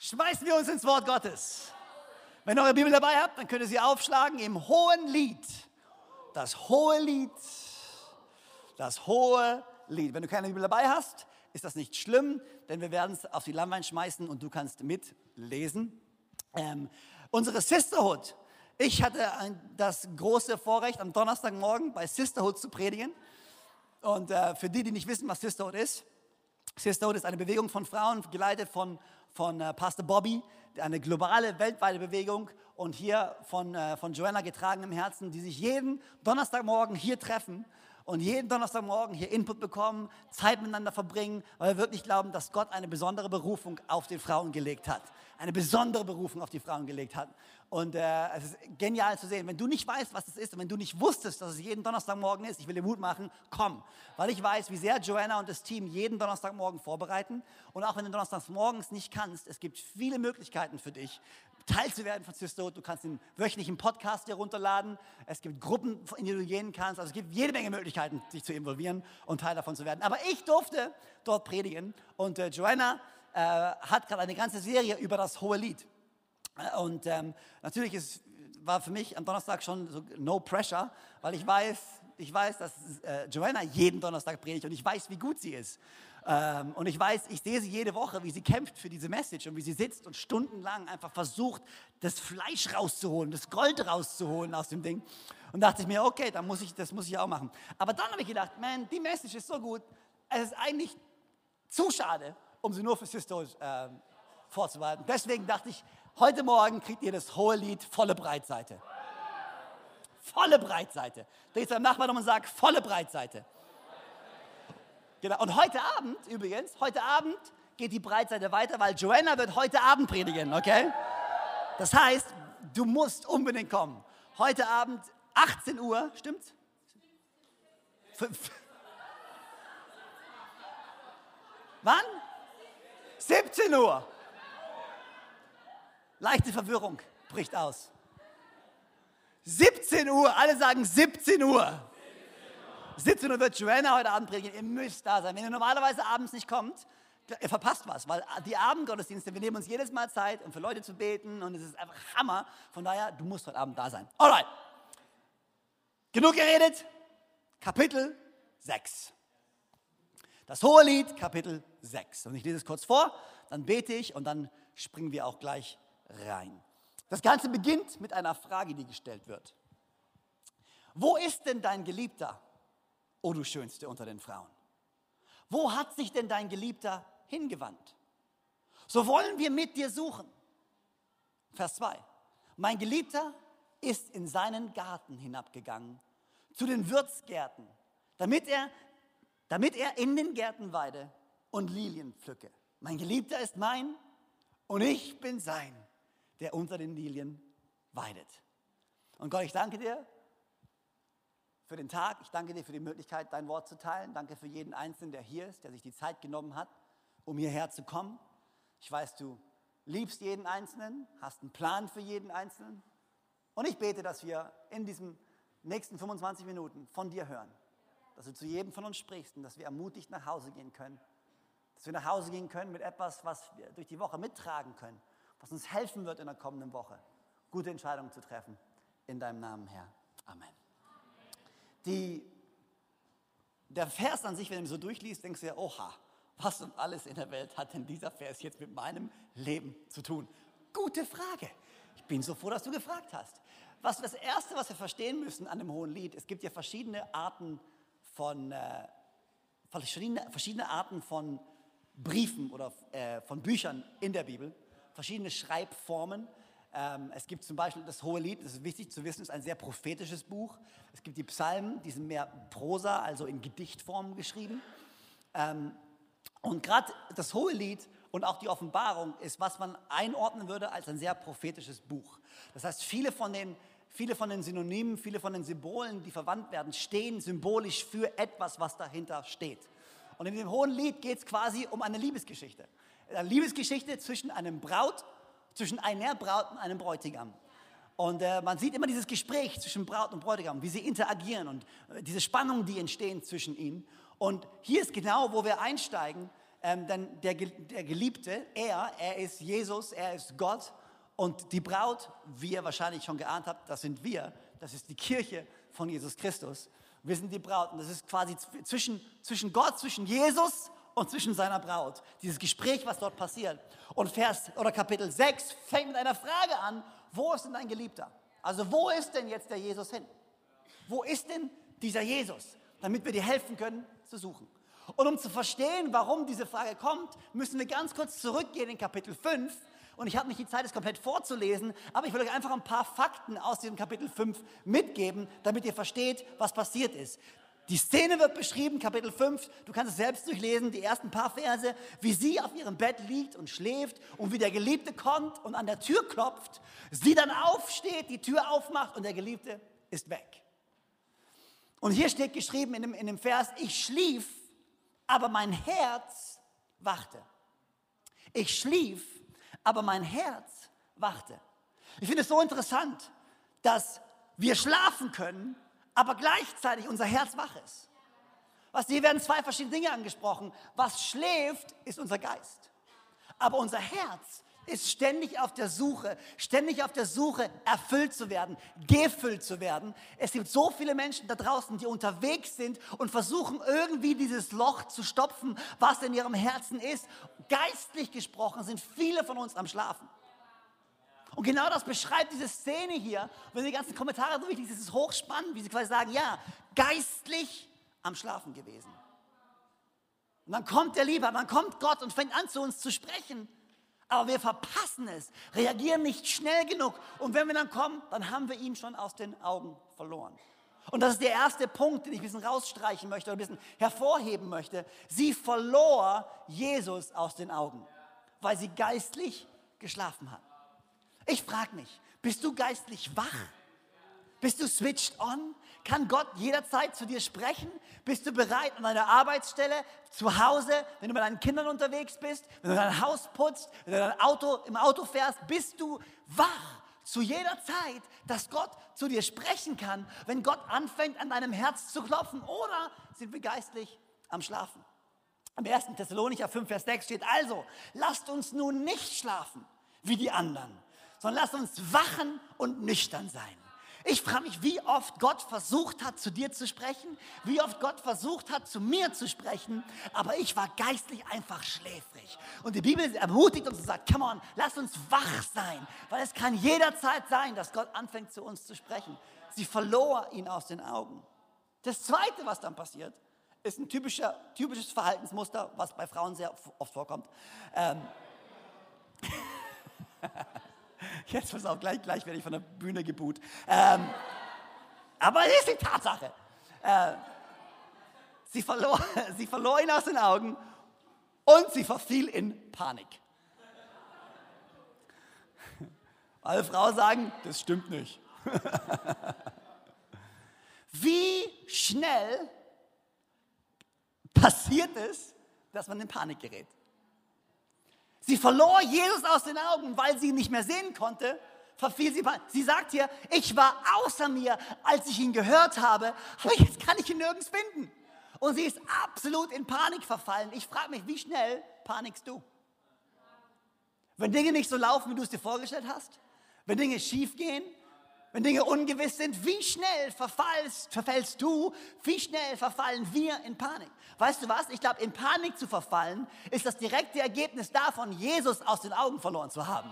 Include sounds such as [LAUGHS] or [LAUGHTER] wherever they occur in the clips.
schmeißen wir uns ins Wort Gottes. Wenn ihr eure Bibel dabei habt, dann könnt ihr sie aufschlagen im hohen Lied. Das hohe Lied. Das hohe Lied. Wenn du keine Bibel dabei hast, ist das nicht schlimm, denn wir werden es auf die Leinwand schmeißen und du kannst mitlesen. Ähm, unsere Sisterhood. Ich hatte ein, das große Vorrecht, am Donnerstagmorgen bei Sisterhood zu predigen. Und äh, für die, die nicht wissen, was Sisterhood ist, Sisterhood ist eine Bewegung von Frauen, geleitet von, von äh, Pastor Bobby, eine globale, weltweite Bewegung und hier von, äh, von Joanna getragen im Herzen, die sich jeden Donnerstagmorgen hier treffen und jeden Donnerstagmorgen hier Input bekommen, Zeit miteinander verbringen, weil wir wirklich glauben, dass Gott eine besondere Berufung auf den Frauen gelegt hat. Eine besondere Berufung auf die Frauen gelegt hat. Und äh, es ist genial zu sehen. Wenn du nicht weißt, was es ist und wenn du nicht wusstest, dass es jeden Donnerstagmorgen ist, ich will dir Mut machen, komm. Weil ich weiß, wie sehr Joanna und das Team jeden Donnerstagmorgen vorbereiten. Und auch wenn du donnerstagsmorgens nicht kannst, es gibt viele Möglichkeiten für dich, teilzuwerden von Sisterhood. Du kannst den wöchentlichen Podcast hier runterladen. Es gibt Gruppen, in die du gehen kannst. Also es gibt jede Menge Möglichkeiten, dich zu involvieren und Teil davon zu werden. Aber ich durfte dort predigen und äh, Joanna äh, hat gerade eine ganze Serie über das hohe Lied. Und ähm, natürlich ist, war für mich am Donnerstag schon so no pressure, weil ich weiß, ich weiß, dass äh, Joanna jeden Donnerstag predigt und ich weiß, wie gut sie ist. Ähm, und ich weiß, ich sehe sie jede Woche, wie sie kämpft für diese Message und wie sie sitzt und stundenlang einfach versucht, das Fleisch rauszuholen, das Gold rauszuholen aus dem Ding. Und dachte ich mir, okay, dann muss ich, das muss ich auch machen. Aber dann habe ich gedacht, man, die Message ist so gut, es ist eigentlich zu schade, um sie nur für Sisters äh, vorzubereiten. Deswegen dachte ich, Heute Morgen kriegt ihr das hohe Lied volle Breitseite. Volle Breitseite. Dreh zu deinem Nachbarn um und sag, volle Breitseite. Genau. Und heute Abend übrigens, heute Abend geht die Breitseite weiter, weil Joanna wird heute Abend predigen, okay? Das heißt, du musst unbedingt kommen. Heute Abend 18 Uhr, stimmt's? Fünf. Wann? 17 Uhr. Leichte Verwirrung bricht aus. 17 Uhr, alle sagen 17 Uhr. 17 Uhr wird Joanna heute Abend predigen. Ihr müsst da sein. Wenn ihr normalerweise abends nicht kommt, ihr verpasst was, weil die Abendgottesdienste, wir nehmen uns jedes Mal Zeit, um für Leute zu beten und es ist einfach Hammer. Von daher, du musst heute Abend da sein. Alright. Genug geredet. Kapitel 6. Das hohe Lied, Kapitel 6. Und ich lese es kurz vor, dann bete ich und dann springen wir auch gleich rein. Das Ganze beginnt mit einer Frage, die gestellt wird. Wo ist denn dein Geliebter, o du Schönste unter den Frauen? Wo hat sich denn dein Geliebter hingewandt? So wollen wir mit dir suchen. Vers 2. Mein Geliebter ist in seinen Garten hinabgegangen, zu den Würzgärten, damit er, damit er in den Gärten weide und Lilien pflücke. Mein Geliebter ist mein und ich bin sein der unter den Lilien weidet. Und Gott, ich danke dir für den Tag. Ich danke dir für die Möglichkeit, dein Wort zu teilen. Danke für jeden Einzelnen, der hier ist, der sich die Zeit genommen hat, um hierher zu kommen. Ich weiß, du liebst jeden Einzelnen, hast einen Plan für jeden Einzelnen. Und ich bete, dass wir in diesen nächsten 25 Minuten von dir hören. Dass du zu jedem von uns sprichst und dass wir ermutigt nach Hause gehen können. Dass wir nach Hause gehen können mit etwas, was wir durch die Woche mittragen können was uns helfen wird in der kommenden Woche, gute Entscheidungen zu treffen. In deinem Namen, Herr. Amen. Die, der Vers an sich, wenn du ihn so durchliest, denkst du ja, oha, was um alles in der Welt hat denn dieser Vers jetzt mit meinem Leben zu tun? Gute Frage. Ich bin so froh, dass du gefragt hast. Was das Erste, was wir verstehen müssen an dem Hohen Lied, es gibt ja verschiedene Arten von, äh, verschiedene, Arten von Briefen oder äh, von Büchern in der Bibel verschiedene Schreibformen. Ähm, es gibt zum Beispiel das Hohe Lied, das ist wichtig zu wissen, ist ein sehr prophetisches Buch. Es gibt die Psalmen, die sind mehr Prosa, also in Gedichtform geschrieben. Ähm, und gerade das Hohe Lied und auch die Offenbarung ist, was man einordnen würde als ein sehr prophetisches Buch. Das heißt, viele von den, viele von den Synonymen, viele von den Symbolen, die verwandt werden, stehen symbolisch für etwas, was dahinter steht. Und in dem Hohen Lied geht es quasi um eine Liebesgeschichte eine Liebesgeschichte zwischen einem Braut, zwischen einer Braut und einem Bräutigam. Und äh, man sieht immer dieses Gespräch zwischen Braut und Bräutigam, wie sie interagieren und äh, diese Spannungen, die entstehen zwischen ihnen. Und hier ist genau, wo wir einsteigen. ähm, denn der, der Geliebte, er, er ist Jesus, er ist Gott und die Braut, wie ihr wahrscheinlich schon geahnt habt, das sind wir, das ist die Kirche von Jesus Christus. Wir sind die Braut und das ist quasi zwischen, zwischen Gott, zwischen Jesus und zwischen seiner Braut. Dieses Gespräch, was dort passiert. Und Vers oder Kapitel 6 fängt mit einer Frage an, wo ist denn dein Geliebter? Also wo ist denn jetzt der Jesus hin? Wo ist denn dieser Jesus? Damit wir dir helfen können zu suchen. Und um zu verstehen, warum diese Frage kommt, müssen wir ganz kurz zurückgehen in Kapitel 5. Und ich habe nicht die Zeit, es komplett vorzulesen, aber ich will euch einfach ein paar Fakten aus diesem Kapitel 5 mitgeben, damit ihr versteht, was passiert ist. Die Szene wird beschrieben, Kapitel 5, du kannst es selbst durchlesen, die ersten paar Verse, wie sie auf ihrem Bett liegt und schläft und wie der Geliebte kommt und an der Tür klopft, sie dann aufsteht, die Tür aufmacht und der Geliebte ist weg. Und hier steht geschrieben in dem, in dem Vers, ich schlief aber mein Herz wachte. Ich schlief, aber mein Herz wachte. Ich finde es so interessant, dass wir schlafen können, aber gleichzeitig unser Herz wach ist. Was, hier werden zwei verschiedene Dinge angesprochen. Was schläft, ist unser Geist. Aber unser Herz ist ständig auf der Suche, ständig auf der Suche, erfüllt zu werden, gefüllt zu werden. Es gibt so viele Menschen da draußen, die unterwegs sind und versuchen irgendwie dieses Loch zu stopfen, was in ihrem Herzen ist. Geistlich gesprochen sind viele von uns am Schlafen. Und genau das beschreibt diese Szene hier. Wenn Sie die ganzen Kommentare durchlesen, ist es hochspannend, wie Sie quasi sagen, ja, geistlich am Schlafen gewesen. Und dann kommt der Lieber, dann kommt Gott und fängt an zu uns zu sprechen aber wir verpassen es, reagieren nicht schnell genug. Und wenn wir dann kommen, dann haben wir ihn schon aus den Augen verloren. Und das ist der erste Punkt, den ich ein bisschen rausstreichen möchte oder ein bisschen hervorheben möchte. Sie verlor Jesus aus den Augen, weil sie geistlich geschlafen hat. Ich frage mich, bist du geistlich wach? Bist du switched on? Kann Gott jederzeit zu dir sprechen? Bist du bereit an deiner Arbeitsstelle, zu Hause, wenn du mit deinen Kindern unterwegs bist, wenn du dein Haus putzt, wenn du dein Auto, im Auto fährst, bist du wach zu jeder Zeit, dass Gott zu dir sprechen kann, wenn Gott anfängt an deinem Herz zu klopfen oder sind wir geistlich am Schlafen? Am 1. Thessalonicher 5, Vers 6 steht also, lasst uns nun nicht schlafen wie die anderen, sondern lasst uns wachen und nüchtern sein. Ich frage mich, wie oft Gott versucht hat, zu dir zu sprechen, wie oft Gott versucht hat, zu mir zu sprechen, aber ich war geistlich einfach schläfrig. Und die Bibel ermutigt uns und sagt, come on, lass uns wach sein, weil es kann jederzeit sein, dass Gott anfängt, zu uns zu sprechen. Sie verlor ihn aus den Augen. Das Zweite, was dann passiert, ist ein typischer, typisches Verhaltensmuster, was bei Frauen sehr oft vorkommt. Ähm, [LAUGHS] [LAUGHS] Jetzt pass auf, gleich, gleich werde ich von der Bühne geboot. Ähm, aber es ist die Tatsache. Äh, sie, verlor, [LAUGHS] sie verlor ihn aus den Augen und sie verfiel in Panik. [LAUGHS] Alle Frauen sagen, das stimmt nicht. Wie schnell passiert es, dass man in Panik gerät? Sie verlor Jesus aus den Augen, weil sie ihn nicht mehr sehen konnte. Verfiel sie. Sie sagt hier, ich war außer mir, als ich ihn gehört habe, aber jetzt kann ich ihn nirgends finden. Und sie ist absolut in Panik verfallen. Ich frage mich, wie schnell panikst du? Wenn Dinge nicht so laufen, wie du es dir vorgestellt hast? Wenn Dinge schief gehen? Wenn Dinge ungewiss sind, wie schnell verfallst, verfällst du, wie schnell verfallen wir in Panik? Weißt du was? Ich glaube, in Panik zu verfallen, ist das direkte Ergebnis davon, Jesus aus den Augen verloren zu haben.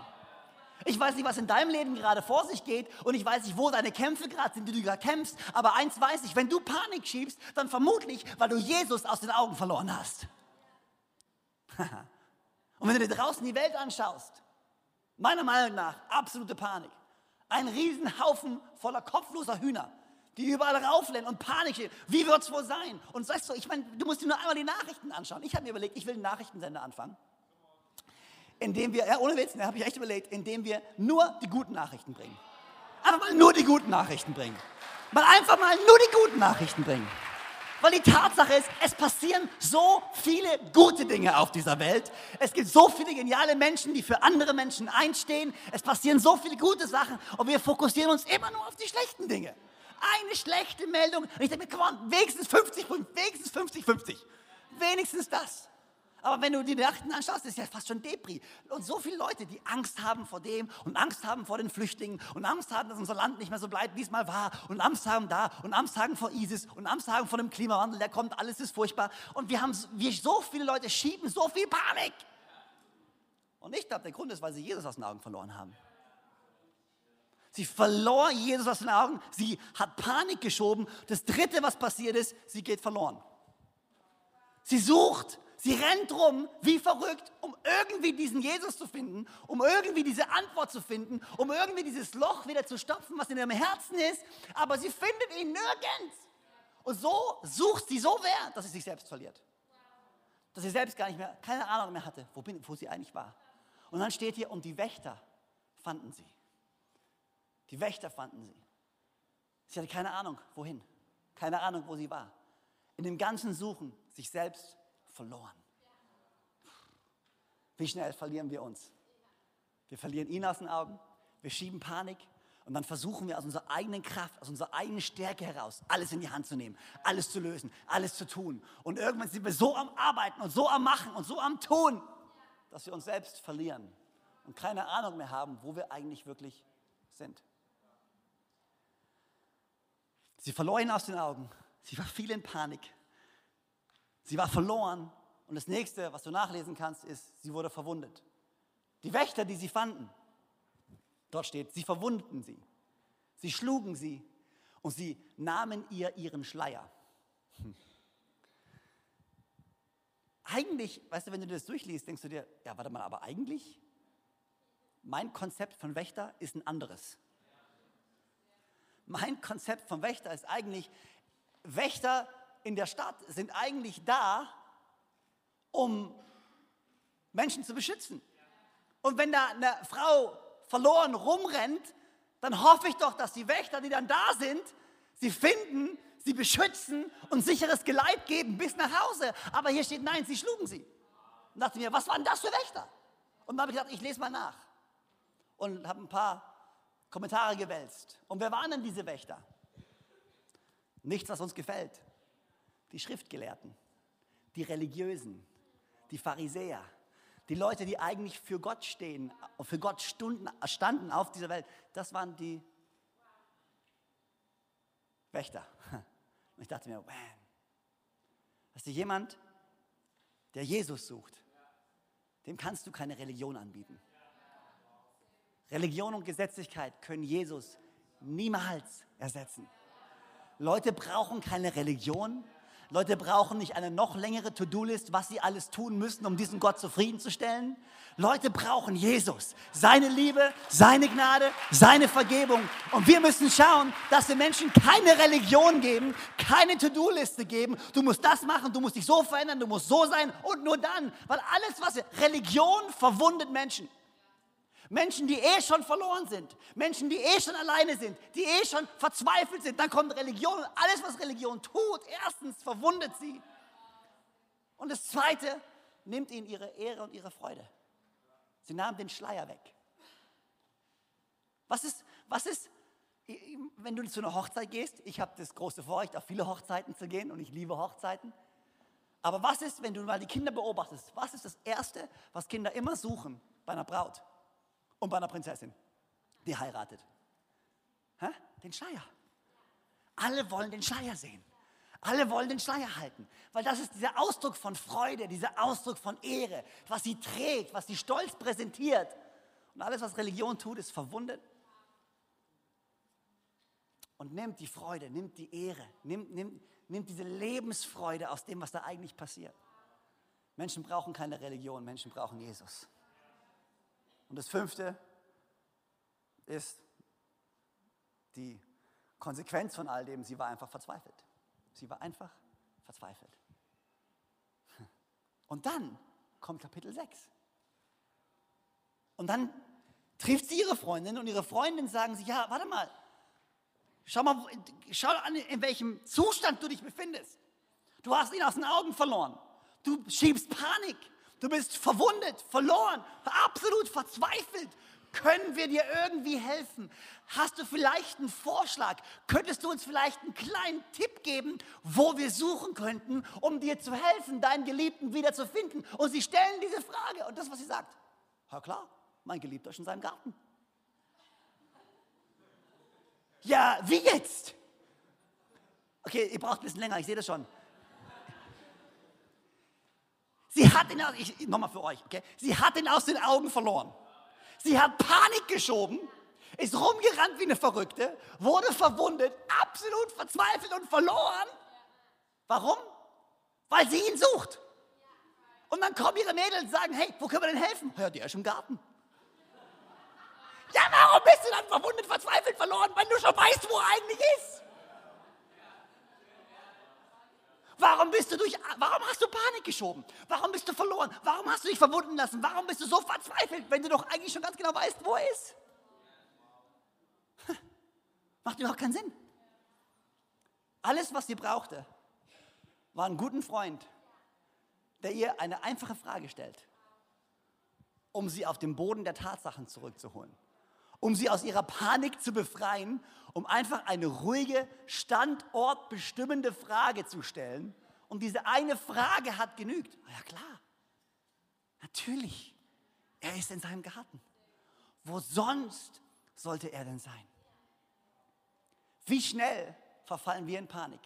Ich weiß nicht, was in deinem Leben gerade vor sich geht und ich weiß nicht, wo deine Kämpfe gerade sind, die du gerade kämpfst, aber eins weiß ich, wenn du Panik schiebst, dann vermutlich, weil du Jesus aus den Augen verloren hast. [LAUGHS] und wenn du dir draußen die Welt anschaust, meiner Meinung nach absolute Panik. Ein Riesenhaufen voller kopfloser Hühner, die überall raufrennen und Panik. Wie wird es wohl sein? Und weißt du, ich meine, du musst dir nur einmal die Nachrichten anschauen. Ich habe mir überlegt, ich will einen Nachrichtensender anfangen. Indem wir, ja, ohne Witz, da habe ich echt überlegt, indem wir nur die guten Nachrichten bringen. Einfach mal nur die guten Nachrichten bringen. Mal einfach mal nur die guten Nachrichten bringen. Weil die Tatsache ist, es passieren so viele gute Dinge auf dieser Welt. Es gibt so viele geniale Menschen, die für andere Menschen einstehen. Es passieren so viele gute Sachen und wir fokussieren uns immer nur auf die schlechten Dinge. Eine schlechte Meldung und ich denke mir, komm wenigstens 50, wenigstens 50, 50. Wenigstens das. Aber wenn du die Nachrichten anschaust, ist ja fast schon Depri. Und so viele Leute, die Angst haben vor dem und Angst haben vor den Flüchtlingen und Angst haben, dass unser Land nicht mehr so bleibt, wie es mal war und Angst haben da und Angst haben vor ISIS und Angst haben vor dem Klimawandel, der kommt, alles ist furchtbar. Und wir haben, wir, so viele Leute schieben so viel Panik. Und ich glaube, der Grund ist, weil sie Jesus aus den Augen verloren haben. Sie verlor Jesus aus den Augen. Sie hat Panik geschoben. Das Dritte, was passiert ist, sie geht verloren. Sie sucht, sie rennt rum wie verrückt, um irgendwie diesen Jesus zu finden, um irgendwie diese Antwort zu finden, um irgendwie dieses Loch wieder zu stopfen, was in ihrem Herzen ist. Aber sie findet ihn nirgends. Und so sucht sie so wer, dass sie sich selbst verliert. Dass sie selbst gar nicht mehr, keine Ahnung mehr hatte, wo, bin, wo sie eigentlich war. Und dann steht hier, und die Wächter fanden sie. Die Wächter fanden sie. Sie hatte keine Ahnung, wohin. Keine Ahnung, wo sie war. In dem ganzen Suchen sich selbst verloren. Wie schnell verlieren wir uns? Wir verlieren ihn aus den Augen, wir schieben Panik und dann versuchen wir aus unserer eigenen Kraft, aus unserer eigenen Stärke heraus, alles in die Hand zu nehmen, alles zu lösen, alles zu tun. Und irgendwann sind wir so am Arbeiten und so am Machen und so am Tun, dass wir uns selbst verlieren und keine Ahnung mehr haben, wo wir eigentlich wirklich sind. Sie verlor ihn aus den Augen. Sie war in Panik. Sie war verloren. Und das nächste, was du nachlesen kannst, ist, sie wurde verwundet. Die Wächter, die sie fanden, dort steht, sie verwundeten sie. Sie schlugen sie und sie nahmen ihr ihren Schleier. Hm. Eigentlich, weißt du, wenn du das durchliest, denkst du dir, ja, warte mal, aber eigentlich, mein Konzept von Wächter ist ein anderes. Mein Konzept vom Wächter ist eigentlich, Wächter in der Stadt sind eigentlich da, um Menschen zu beschützen. Und wenn da eine Frau verloren rumrennt, dann hoffe ich doch, dass die Wächter, die dann da sind, sie finden, sie beschützen und sicheres Geleit geben bis nach Hause. Aber hier steht, nein, sie schlugen sie. Und dachte mir, was waren das für Wächter? Und dann habe ich gedacht, ich lese mal nach. Und habe ein paar Kommentare gewälzt. Und wer waren denn diese Wächter? Nichts, was uns gefällt. Die Schriftgelehrten, die Religiösen, die Pharisäer, die Leute, die eigentlich für Gott stehen, für Gott Stunden, standen auf dieser Welt. Das waren die Wächter. [LAUGHS] Und ich dachte mir, man, weißt du, jemand, der Jesus sucht, dem kannst du keine Religion anbieten. Religion und Gesetzlichkeit können Jesus niemals ersetzen. Leute brauchen keine Religion. Leute brauchen nicht eine noch längere To-Do-List, was sie alles tun müssen, um diesen Gott zufriedenzustellen. Leute brauchen Jesus, seine Liebe, seine Gnade, seine Vergebung. Und wir müssen schauen, dass wir Menschen keine Religion geben, keine To-Do-Liste geben. Du musst das machen, du musst dich so verändern, du musst so sein und nur dann. Weil alles, was Religion verwundet Menschen. Menschen, die eh schon verloren sind, Menschen, die eh schon alleine sind, die eh schon verzweifelt sind. Dann kommt Religion alles, was Religion tut, erstens verwundet sie. Und das Zweite, nimmt ihnen ihre Ehre und ihre Freude. Sie nahmen den Schleier weg. Was ist, was ist, wenn du zu einer Hochzeit gehst? Ich habe das große Vorrecht, auf viele Hochzeiten zu gehen und ich liebe Hochzeiten. Aber was ist, wenn du mal die Kinder beobachtest? Was ist das Erste, was Kinder immer suchen bei einer Braut? Und bei einer Prinzessin, die heiratet? Hä? Den Schleier. Alle wollen den Schleier sehen. Alle wollen den Schleier halten, weil das ist dieser Ausdruck von Freude, dieser Ausdruck von Ehre, was sie trägt, was sie stolz präsentiert. Und alles, was Religion tut, ist verwundet und nimmt die Freude, nimmt die Ehre, nimmt, nimmt, nimmt diese Lebensfreude aus dem, was da eigentlich passiert. Menschen brauchen keine Religion, Menschen brauchen Jesus. Und das fünfte ist die Konsequenz von all dem, sie war einfach verzweifelt. Sie war einfach verzweifelt. Und dann kommt Kapitel 6. Und dann trifft sie ihre Freundin und ihre Freundin sagen sie, ja, warte mal, schau mal, schau an, in welchem Zustand du dich befindest. Du hast ihn aus den Augen verloren. Du schiebst Panik. Du bist verwundet, verloren, absolut verzweifelt. Können wir dir irgendwie helfen? Hast du vielleicht einen Vorschlag? Könntest du uns vielleicht einen kleinen Tipp geben, wo wir suchen könnten, um dir zu helfen, deinen Geliebten wiederzufinden? Und sie stellen diese Frage und das, was sie sagt, ja klar, mein Geliebter ist in seinem Garten. Ja, wie jetzt? Okay, ihr braucht ein bisschen länger, ich sehe das schon. Sie hat ihn, nochmal für euch, okay? Sie hat ihn aus den Augen verloren. Sie hat Panik geschoben, ist rumgerannt wie eine Verrückte, wurde verwundet, absolut verzweifelt und verloren. Warum? Weil sie ihn sucht. Und dann kommen ihre Mädels und sagen, hey, wo können wir denn helfen? Ja, der ist im Garten. Ja, warum bist du dann verwundet, verzweifelt, verloren, wenn du schon weißt, wo er eigentlich ist? Warum bist du durch, warum hast du Panik geschoben? Warum bist du verloren? Warum hast du dich verwunden lassen? Warum bist du so verzweifelt, wenn du doch eigentlich schon ganz genau weißt, wo er ist? Macht überhaupt keinen Sinn. Alles, was sie brauchte, war einen guten Freund, der ihr eine einfache Frage stellt, um sie auf den Boden der Tatsachen zurückzuholen um sie aus ihrer Panik zu befreien, um einfach eine ruhige, standortbestimmende Frage zu stellen. Und diese eine Frage hat genügt. Ja klar, natürlich, er ist in seinem Garten. Wo sonst sollte er denn sein? Wie schnell verfallen wir in Panik?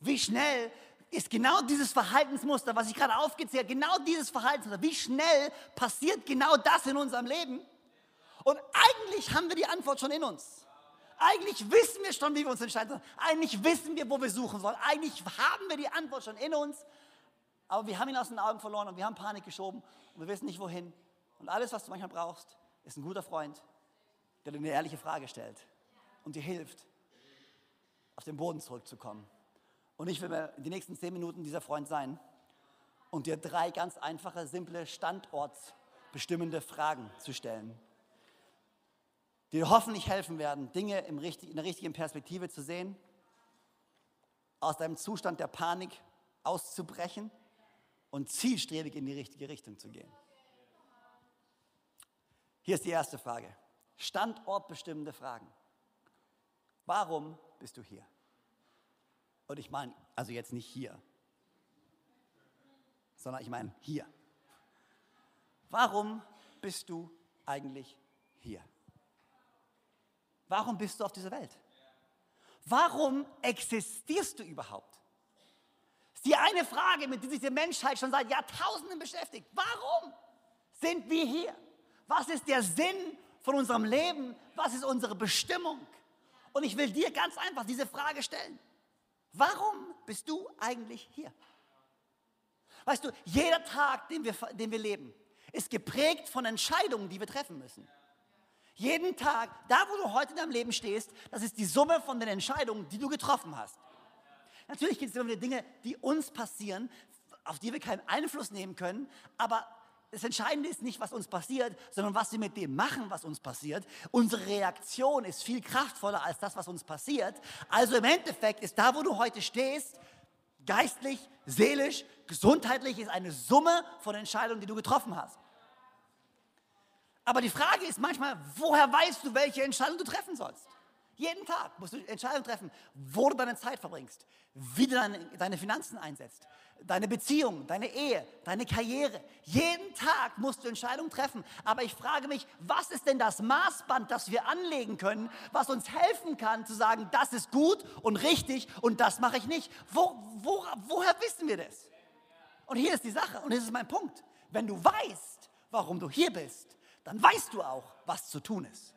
Wie schnell ist genau dieses Verhaltensmuster, was ich gerade aufgezählt habe, genau dieses Verhaltensmuster, wie schnell passiert genau das in unserem Leben? Und eigentlich haben wir die Antwort schon in uns. Eigentlich wissen wir schon, wie wir uns entscheiden sollen. Eigentlich wissen wir, wo wir suchen sollen. Eigentlich haben wir die Antwort schon in uns. Aber wir haben ihn aus den Augen verloren und wir haben Panik geschoben und wir wissen nicht wohin. Und alles, was du manchmal brauchst, ist ein guter Freund, der dir eine ehrliche Frage stellt und dir hilft, auf den Boden zurückzukommen. Und ich will mir in den nächsten zehn Minuten dieser Freund sein und dir drei ganz einfache, simple, standortsbestimmende Fragen zu stellen die dir hoffentlich helfen werden, Dinge in der richtigen Perspektive zu sehen, aus deinem Zustand der Panik auszubrechen und zielstrebig in die richtige Richtung zu gehen. Hier ist die erste Frage. Standortbestimmende Fragen. Warum bist du hier? Und ich meine, also jetzt nicht hier, sondern ich meine hier. Warum bist du eigentlich hier? Warum bist du auf dieser Welt? Warum existierst du überhaupt? Das ist die eine Frage, mit der sich die Menschheit schon seit Jahrtausenden beschäftigt. Warum sind wir hier? Was ist der Sinn von unserem Leben? Was ist unsere Bestimmung? Und ich will dir ganz einfach diese Frage stellen. Warum bist du eigentlich hier? Weißt du, jeder Tag, den wir, den wir leben, ist geprägt von Entscheidungen, die wir treffen müssen. Jeden Tag, da wo du heute in deinem Leben stehst, das ist die Summe von den Entscheidungen, die du getroffen hast. Natürlich gibt es immer wieder Dinge, die uns passieren, auf die wir keinen Einfluss nehmen können, aber das Entscheidende ist nicht, was uns passiert, sondern was wir mit dem machen, was uns passiert. Unsere Reaktion ist viel kraftvoller als das, was uns passiert. Also im Endeffekt ist da, wo du heute stehst, geistlich, seelisch, gesundheitlich, ist eine Summe von Entscheidungen, die du getroffen hast. Aber die Frage ist manchmal, woher weißt du, welche Entscheidung du treffen sollst? Jeden Tag musst du Entscheidungen treffen, wo du deine Zeit verbringst, wie du deine, deine Finanzen einsetzt, deine Beziehung, deine Ehe, deine Karriere. Jeden Tag musst du Entscheidungen treffen. Aber ich frage mich, was ist denn das Maßband, das wir anlegen können, was uns helfen kann zu sagen, das ist gut und richtig und das mache ich nicht? Wo, wo, woher wissen wir das? Und hier ist die Sache und das ist mein Punkt. Wenn du weißt, warum du hier bist, dann weißt du auch, was zu tun ist.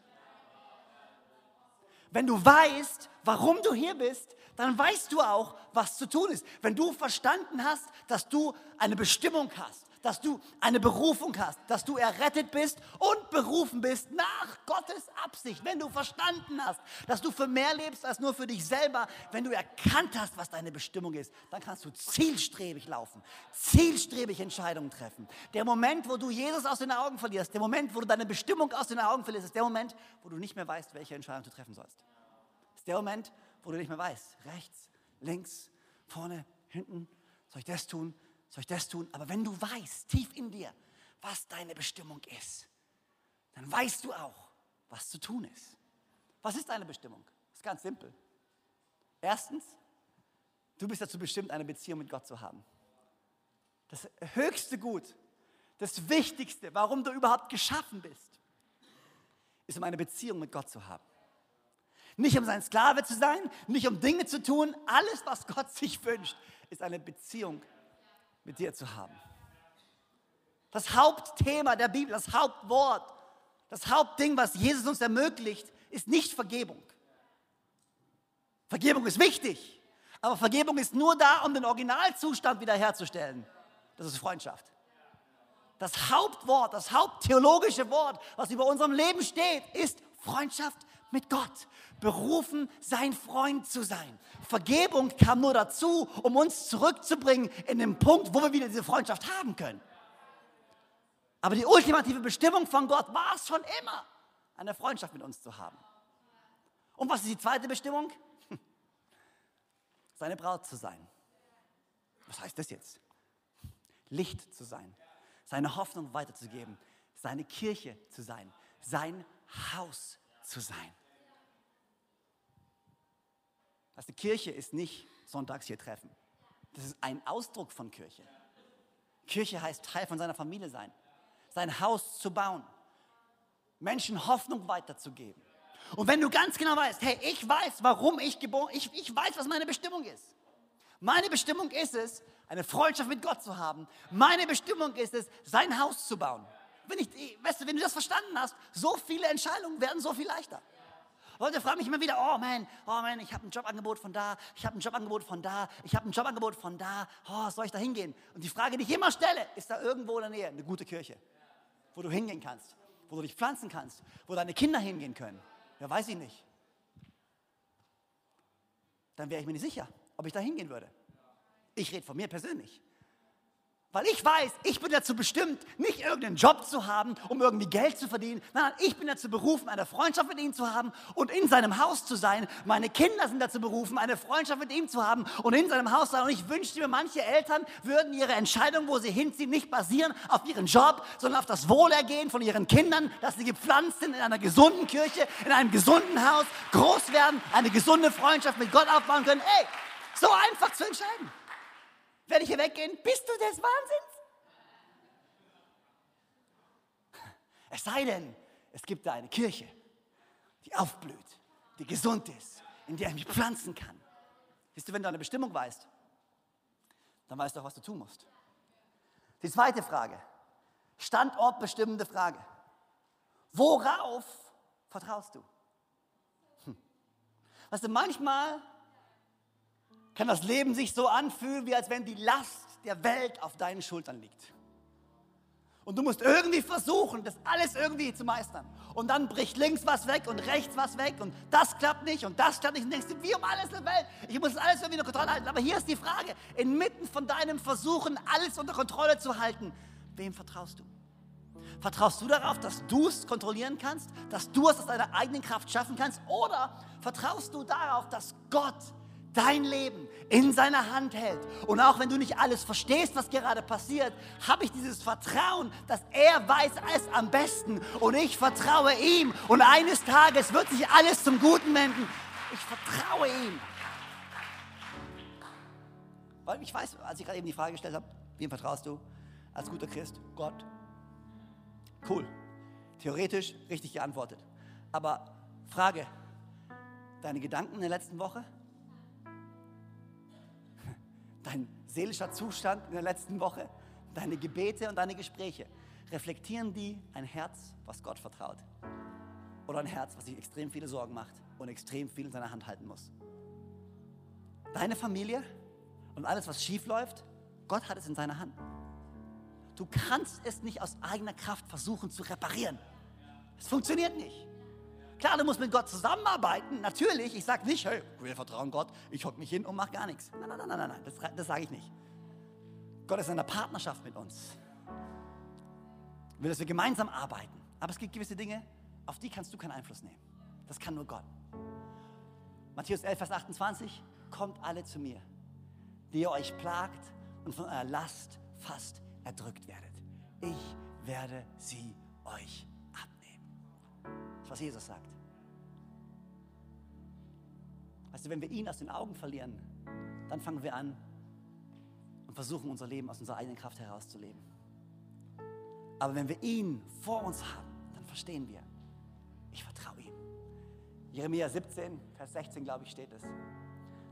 Wenn du weißt, warum du hier bist, dann weißt du auch, was zu tun ist. Wenn du verstanden hast, dass du eine Bestimmung hast, dass du eine Berufung hast, dass du errettet bist und berufen bist nach Gottes Absicht. Wenn du verstanden hast, dass du für mehr lebst als nur für dich selber, wenn du erkannt hast, was deine Bestimmung ist, dann kannst du zielstrebig laufen, zielstrebig Entscheidungen treffen. Der Moment, wo du Jesus aus den Augen verlierst, der Moment, wo du deine Bestimmung aus den Augen verlierst, ist der Moment, wo du nicht mehr weißt, welche Entscheidung du treffen sollst. Ist der Moment, wo du nicht mehr weißt, rechts, links, vorne, hinten, soll ich das tun, soll ich das tun? Aber wenn du weißt, tief in dir, was deine Bestimmung ist, dann weißt du auch, was zu tun ist. Was ist deine Bestimmung? Das ist ganz simpel. Erstens, du bist dazu bestimmt, eine Beziehung mit Gott zu haben. Das höchste Gut, das Wichtigste, warum du überhaupt geschaffen bist, ist, um eine Beziehung mit Gott zu haben. Nicht um sein Sklave zu sein, nicht um Dinge zu tun. Alles, was Gott sich wünscht, ist eine Beziehung mit dir zu haben. Das Hauptthema der Bibel, das Hauptwort, das Hauptding, was Jesus uns ermöglicht, ist nicht Vergebung. Vergebung ist wichtig, aber Vergebung ist nur da, um den Originalzustand wiederherzustellen. Das ist Freundschaft. Das Hauptwort, das haupttheologische Wort, was über unserem Leben steht, ist Freundschaft mit Gott. Berufen, sein Freund zu sein. Vergebung kam nur dazu, um uns zurückzubringen in den Punkt, wo wir wieder diese Freundschaft haben können. Aber die ultimative Bestimmung von Gott war es schon immer, eine Freundschaft mit uns zu haben. Und was ist die zweite Bestimmung? Seine Braut zu sein. Was heißt das jetzt? Licht zu sein, seine Hoffnung weiterzugeben, seine Kirche zu sein, sein Haus zu sein. Also Kirche ist nicht sonntags hier treffen. Das ist ein Ausdruck von Kirche. Kirche heißt Teil von seiner Familie sein, sein Haus zu bauen, Menschen Hoffnung weiterzugeben. Und wenn du ganz genau weißt, hey, ich weiß, warum ich geboren, ich, ich weiß, was meine Bestimmung ist. Meine Bestimmung ist es, eine Freundschaft mit Gott zu haben. Meine Bestimmung ist es, sein Haus zu bauen. Wenn, ich, weißt du, wenn du das verstanden hast, so viele Entscheidungen werden so viel leichter. Leute fragen mich immer wieder, oh man, oh man, ich habe ein Jobangebot von da, ich habe ein Jobangebot von da, ich habe ein Jobangebot von da, oh, soll ich da hingehen? Und die Frage, die ich immer stelle, ist da irgendwo in der Nähe eine gute Kirche, wo du hingehen kannst, wo du dich pflanzen kannst, wo deine Kinder hingehen können? Ja, weiß ich nicht. Dann wäre ich mir nicht sicher, ob ich da hingehen würde. Ich rede von mir persönlich. Weil ich weiß, ich bin dazu bestimmt, nicht irgendeinen Job zu haben, um irgendwie Geld zu verdienen. Nein, ich bin dazu berufen, eine Freundschaft mit ihm zu haben und in seinem Haus zu sein. Meine Kinder sind dazu berufen, eine Freundschaft mit ihm zu haben und in seinem Haus zu sein. Und ich wünschte mir, manche Eltern würden ihre Entscheidung, wo sie hinziehen, nicht basieren auf ihren Job, sondern auf das Wohlergehen von ihren Kindern, dass sie gepflanzt sind in einer gesunden Kirche, in einem gesunden Haus, groß werden, eine gesunde Freundschaft mit Gott aufbauen können. Ey, so einfach zu entscheiden. Werde ich hier weggehen? Bist du des Wahnsinns? Es sei denn, es gibt da eine Kirche, die aufblüht, die gesund ist, in der ich mich pflanzen kann. Siehst du, wenn du eine Bestimmung weißt, dann weißt du auch, was du tun musst. Die zweite Frage, standortbestimmende Frage. Worauf vertraust du? Hm. Weißt du, manchmal kann das Leben sich so anfühlen, wie als wenn die Last der Welt auf deinen Schultern liegt. Und du musst irgendwie versuchen, das alles irgendwie zu meistern. Und dann bricht links was weg und rechts was weg und das klappt nicht und das klappt nicht. Und denkst du, wie um alles in der Welt? Ich muss alles irgendwie unter Kontrolle halten. Aber hier ist die Frage, inmitten von deinem Versuchen, alles unter Kontrolle zu halten, wem vertraust du? Vertraust du darauf, dass du es kontrollieren kannst, dass du es aus deiner eigenen Kraft schaffen kannst? Oder vertraust du darauf, dass Gott dein Leben in seiner Hand hält. Und auch wenn du nicht alles verstehst, was gerade passiert, habe ich dieses Vertrauen, dass er weiß es am besten. Und ich vertraue ihm. Und eines Tages wird sich alles zum Guten wenden. Ich vertraue ihm. Weil ich weiß, als ich gerade eben die Frage gestellt habe, wem vertraust du als guter Christ? Gott. Cool. Theoretisch richtig geantwortet. Aber Frage, deine Gedanken in der letzten Woche? Dein seelischer Zustand in der letzten Woche, deine Gebete und deine Gespräche, reflektieren die ein Herz, was Gott vertraut? Oder ein Herz, was sich extrem viele Sorgen macht und extrem viel in seiner Hand halten muss? Deine Familie und alles, was schief läuft, Gott hat es in seiner Hand. Du kannst es nicht aus eigener Kraft versuchen zu reparieren. Es funktioniert nicht. Klar, du musst mit Gott zusammenarbeiten, natürlich. Ich sage nicht, hey, wir vertrauen Gott, ich hocke mich hin und mache gar nichts. Nein, nein, nein, nein, nein, das, das sage ich nicht. Gott ist in einer Partnerschaft mit uns. Will, dass wir gemeinsam arbeiten. Aber es gibt gewisse Dinge, auf die kannst du keinen Einfluss nehmen. Das kann nur Gott. Matthäus 11, Vers 28, kommt alle zu mir, die ihr euch plagt und von eurer Last fast erdrückt werdet. Ich werde sie euch was Jesus sagt. Du, wenn wir ihn aus den Augen verlieren, dann fangen wir an und versuchen unser Leben aus unserer eigenen Kraft herauszuleben. Aber wenn wir ihn vor uns haben, dann verstehen wir, ich vertraue ihm. Jeremia 17, Vers 16, glaube ich, steht es.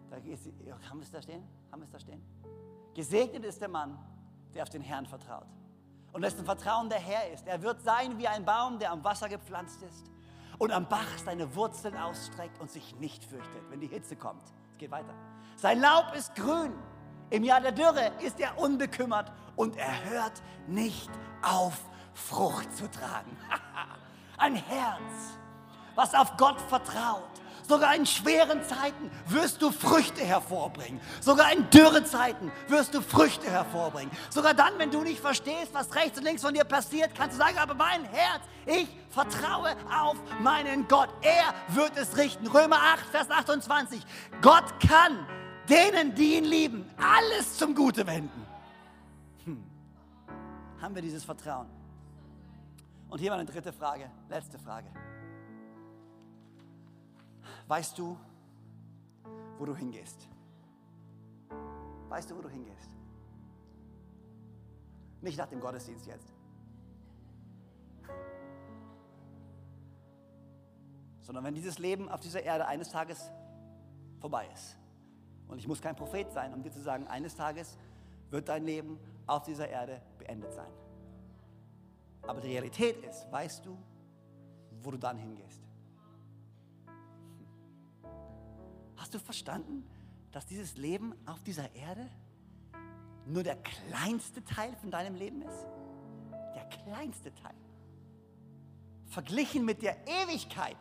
Da ist, haben wir es da stehen? Haben wir es da stehen? Gesegnet ist der Mann, der auf den Herrn vertraut. Und dessen Vertrauen der Herr ist. Er wird sein wie ein Baum, der am Wasser gepflanzt ist und am Bach seine Wurzeln ausstreckt und sich nicht fürchtet, wenn die Hitze kommt. Es geht weiter. Sein Laub ist grün. Im Jahr der Dürre ist er unbekümmert und er hört nicht auf, Frucht zu tragen. [LAUGHS] ein Herz, was auf Gott vertraut Sogar in schweren Zeiten wirst du Früchte hervorbringen. Sogar in Dürrezeiten wirst du Früchte hervorbringen. Sogar dann, wenn du nicht verstehst, was rechts und links von dir passiert, kannst du sagen, aber mein Herz, ich vertraue auf meinen Gott. Er wird es richten. Römer 8, Vers 28. Gott kann denen, die ihn lieben, alles zum Gute wenden. Hm. Haben wir dieses Vertrauen? Und hier mal eine dritte Frage, letzte Frage. Weißt du, wo du hingehst? Weißt du, wo du hingehst? Nicht nach dem Gottesdienst jetzt. Sondern wenn dieses Leben auf dieser Erde eines Tages vorbei ist. Und ich muss kein Prophet sein, um dir zu sagen, eines Tages wird dein Leben auf dieser Erde beendet sein. Aber die Realität ist, weißt du, wo du dann hingehst? Hast du verstanden, dass dieses Leben auf dieser Erde nur der kleinste Teil von deinem Leben ist? Der kleinste Teil. Verglichen mit der Ewigkeit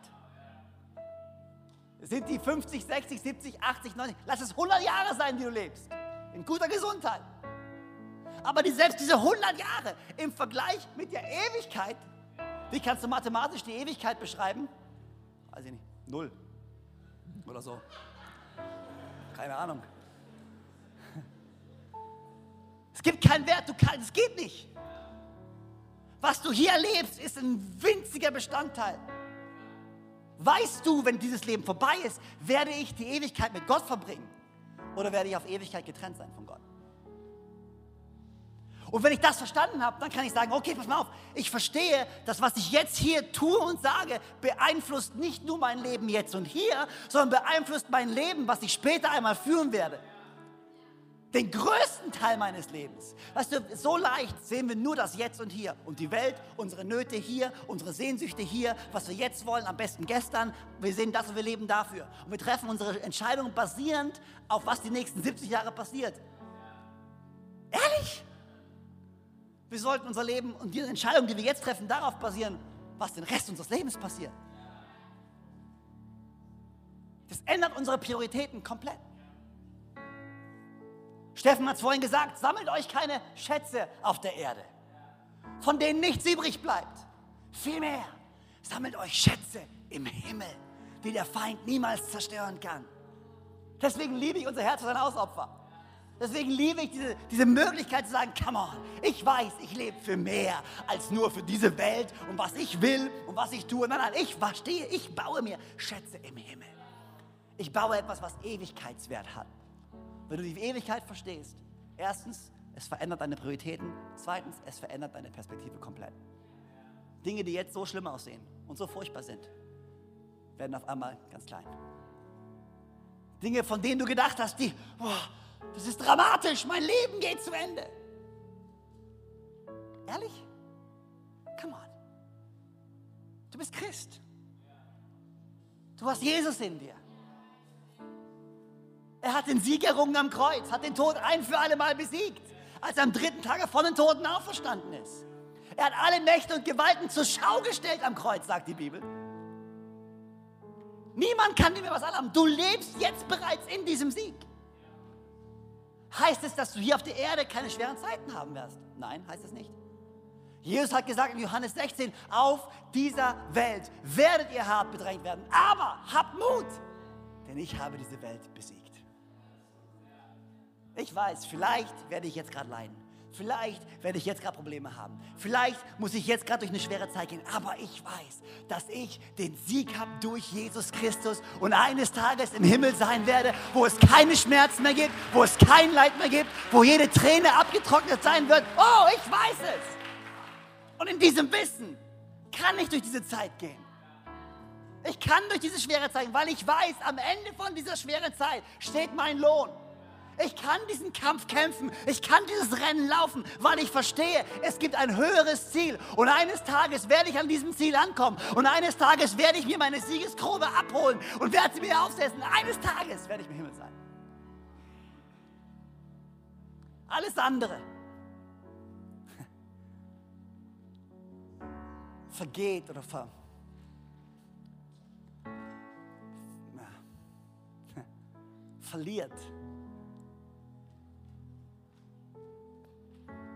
sind die 50, 60, 70, 80, 90, lass es 100 Jahre sein, die du lebst. In guter Gesundheit. Aber die, selbst diese 100 Jahre im Vergleich mit der Ewigkeit, wie kannst du mathematisch die Ewigkeit beschreiben? Weiß ich nicht, null oder so. Keine Ahnung. Es gibt keinen Wert, du kannst, es geht nicht. Was du hier erlebst, ist ein winziger Bestandteil. Weißt du, wenn dieses Leben vorbei ist, werde ich die Ewigkeit mit Gott verbringen? Oder werde ich auf Ewigkeit getrennt sein von Gott? Und wenn ich das verstanden habe, dann kann ich sagen, okay, pass mal auf, ich verstehe, dass was ich jetzt hier tue und sage, beeinflusst nicht nur mein Leben jetzt und hier, sondern beeinflusst mein Leben, was ich später einmal führen werde. Den größten Teil meines Lebens. Weißt du, so leicht sehen wir nur das Jetzt und Hier. Und die Welt, unsere Nöte hier, unsere Sehnsüchte hier, was wir jetzt wollen, am besten gestern. Wir sehen das und wir leben dafür. Und wir treffen unsere Entscheidungen basierend auf was die nächsten 70 Jahre passiert. Ehrlich? Wir sollten unser Leben und die Entscheidungen, die wir jetzt treffen, darauf basieren, was den Rest unseres Lebens passiert. Das ändert unsere Prioritäten komplett. Steffen hat es vorhin gesagt, sammelt euch keine Schätze auf der Erde, von denen nichts übrig bleibt. Vielmehr, sammelt euch Schätze im Himmel, die der Feind niemals zerstören kann. Deswegen liebe ich unser Herz für sein Ausopfer. Deswegen liebe ich diese, diese Möglichkeit zu sagen, come on, ich weiß, ich lebe für mehr als nur für diese Welt und was ich will und was ich tue. Nein, nein, ich verstehe, ich baue mir Schätze im Himmel. Ich baue etwas, was Ewigkeitswert hat. Wenn du die Ewigkeit verstehst, erstens, es verändert deine Prioritäten. Zweitens, es verändert deine Perspektive komplett. Dinge, die jetzt so schlimm aussehen und so furchtbar sind, werden auf einmal ganz klein. Dinge, von denen du gedacht hast, die, boah, das ist dramatisch, mein Leben geht zu Ende. Ehrlich? Come on. Du bist Christ. Du hast Jesus in dir. Er hat den Sieg errungen am Kreuz, hat den Tod ein für alle Mal besiegt, als er am dritten Tage von den Toten auferstanden ist. Er hat alle Mächte und Gewalten zur Schau gestellt am Kreuz, sagt die Bibel. Niemand kann dir mehr was anhaben. Du lebst jetzt bereits in diesem Sieg. Heißt es, dass du hier auf der Erde keine schweren Zeiten haben wirst? Nein, heißt es nicht. Jesus hat gesagt in Johannes 16, auf dieser Welt werdet ihr hart bedrängt werden, aber habt Mut, denn ich habe diese Welt besiegt. Ich weiß, vielleicht werde ich jetzt gerade leiden. Vielleicht werde ich jetzt gerade Probleme haben. Vielleicht muss ich jetzt gerade durch eine schwere Zeit gehen. Aber ich weiß, dass ich den Sieg habe durch Jesus Christus und eines Tages im Himmel sein werde, wo es keine Schmerzen mehr gibt, wo es kein Leid mehr gibt, wo jede Träne abgetrocknet sein wird. Oh, ich weiß es. Und in diesem Wissen kann ich durch diese Zeit gehen. Ich kann durch diese schwere Zeit, weil ich weiß, am Ende von dieser schweren Zeit steht mein Lohn. Ich kann diesen Kampf kämpfen. Ich kann dieses Rennen laufen, weil ich verstehe, es gibt ein höheres Ziel. Und eines Tages werde ich an diesem Ziel ankommen. Und eines Tages werde ich mir meine Siegeskrone abholen und werde sie mir aufsetzen. Eines Tages werde ich im Himmel sein. Alles andere [LAUGHS] vergeht oder ver [LAUGHS] verliert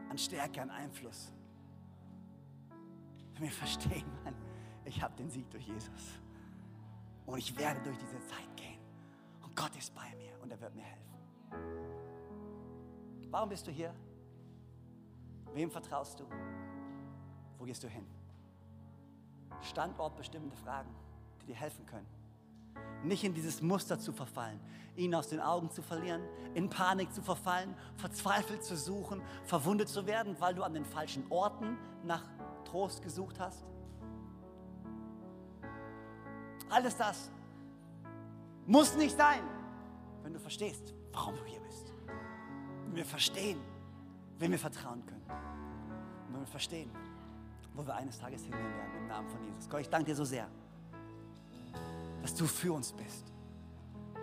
an Stärke, an Einfluss. Wenn wir verstehen, Mann, ich habe den Sieg durch Jesus. Und ich werde durch diese Zeit gehen. Und Gott ist bei mir und er wird mir helfen. Warum bist du hier? Wem vertraust du? Wo gehst du hin? Standortbestimmende Fragen, die dir helfen können. Nicht in dieses Muster zu verfallen, ihn aus den Augen zu verlieren, in Panik zu verfallen, verzweifelt zu suchen, verwundet zu werden, weil du an den falschen Orten nach Trost gesucht hast. Alles das muss nicht sein, wenn du verstehst, warum du hier bist. Wenn wir verstehen, wem wir vertrauen können. Und wenn wir verstehen, wo wir eines Tages hingehen werden im Namen von Jesus. Gott, ich danke dir so sehr, dass du für uns bist.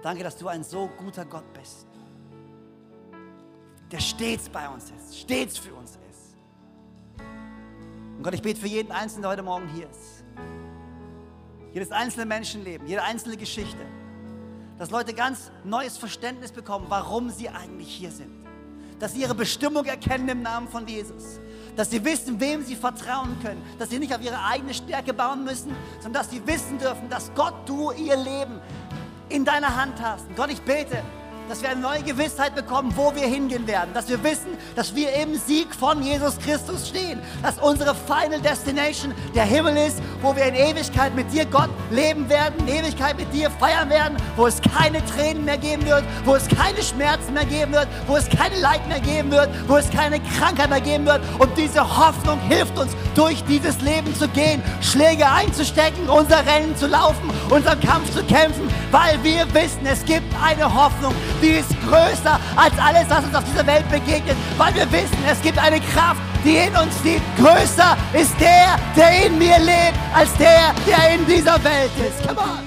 Danke, dass du ein so guter Gott bist, der stets bei uns ist, stets für uns ist. Und Gott, ich bete für jeden Einzelnen, der heute Morgen hier ist. Jedes einzelne Menschenleben, jede einzelne Geschichte. Dass Leute ganz neues Verständnis bekommen, warum sie eigentlich hier sind. Dass sie ihre Bestimmung erkennen im Namen von Jesus dass sie wissen, wem sie vertrauen können, dass sie nicht auf ihre eigene Stärke bauen müssen, sondern dass sie wissen dürfen, dass Gott du ihr Leben in deiner Hand hast. Und Gott, ich bete, dass wir eine neue Gewissheit bekommen, wo wir hingehen werden. Dass wir wissen, dass wir im Sieg von Jesus Christus stehen. Dass unsere Final Destination der Himmel ist, wo wir in Ewigkeit mit dir, Gott, leben werden, in Ewigkeit mit dir feiern werden, wo es keine Tränen mehr geben wird, wo es keine Schmerzen mehr geben wird, wo es keine Leid mehr geben wird, wo es keine Krankheit mehr geben wird. Und diese Hoffnung hilft uns, durch dieses Leben zu gehen, Schläge einzustecken, unser Rennen zu laufen, unseren Kampf zu kämpfen, weil wir wissen, es gibt eine Hoffnung, die ist größer als alles, was uns auf dieser Welt begegnet, weil wir wissen, es gibt eine Kraft, die in uns lebt. Größer ist der, der in mir lebt, als der, der in dieser Welt ist. Come on.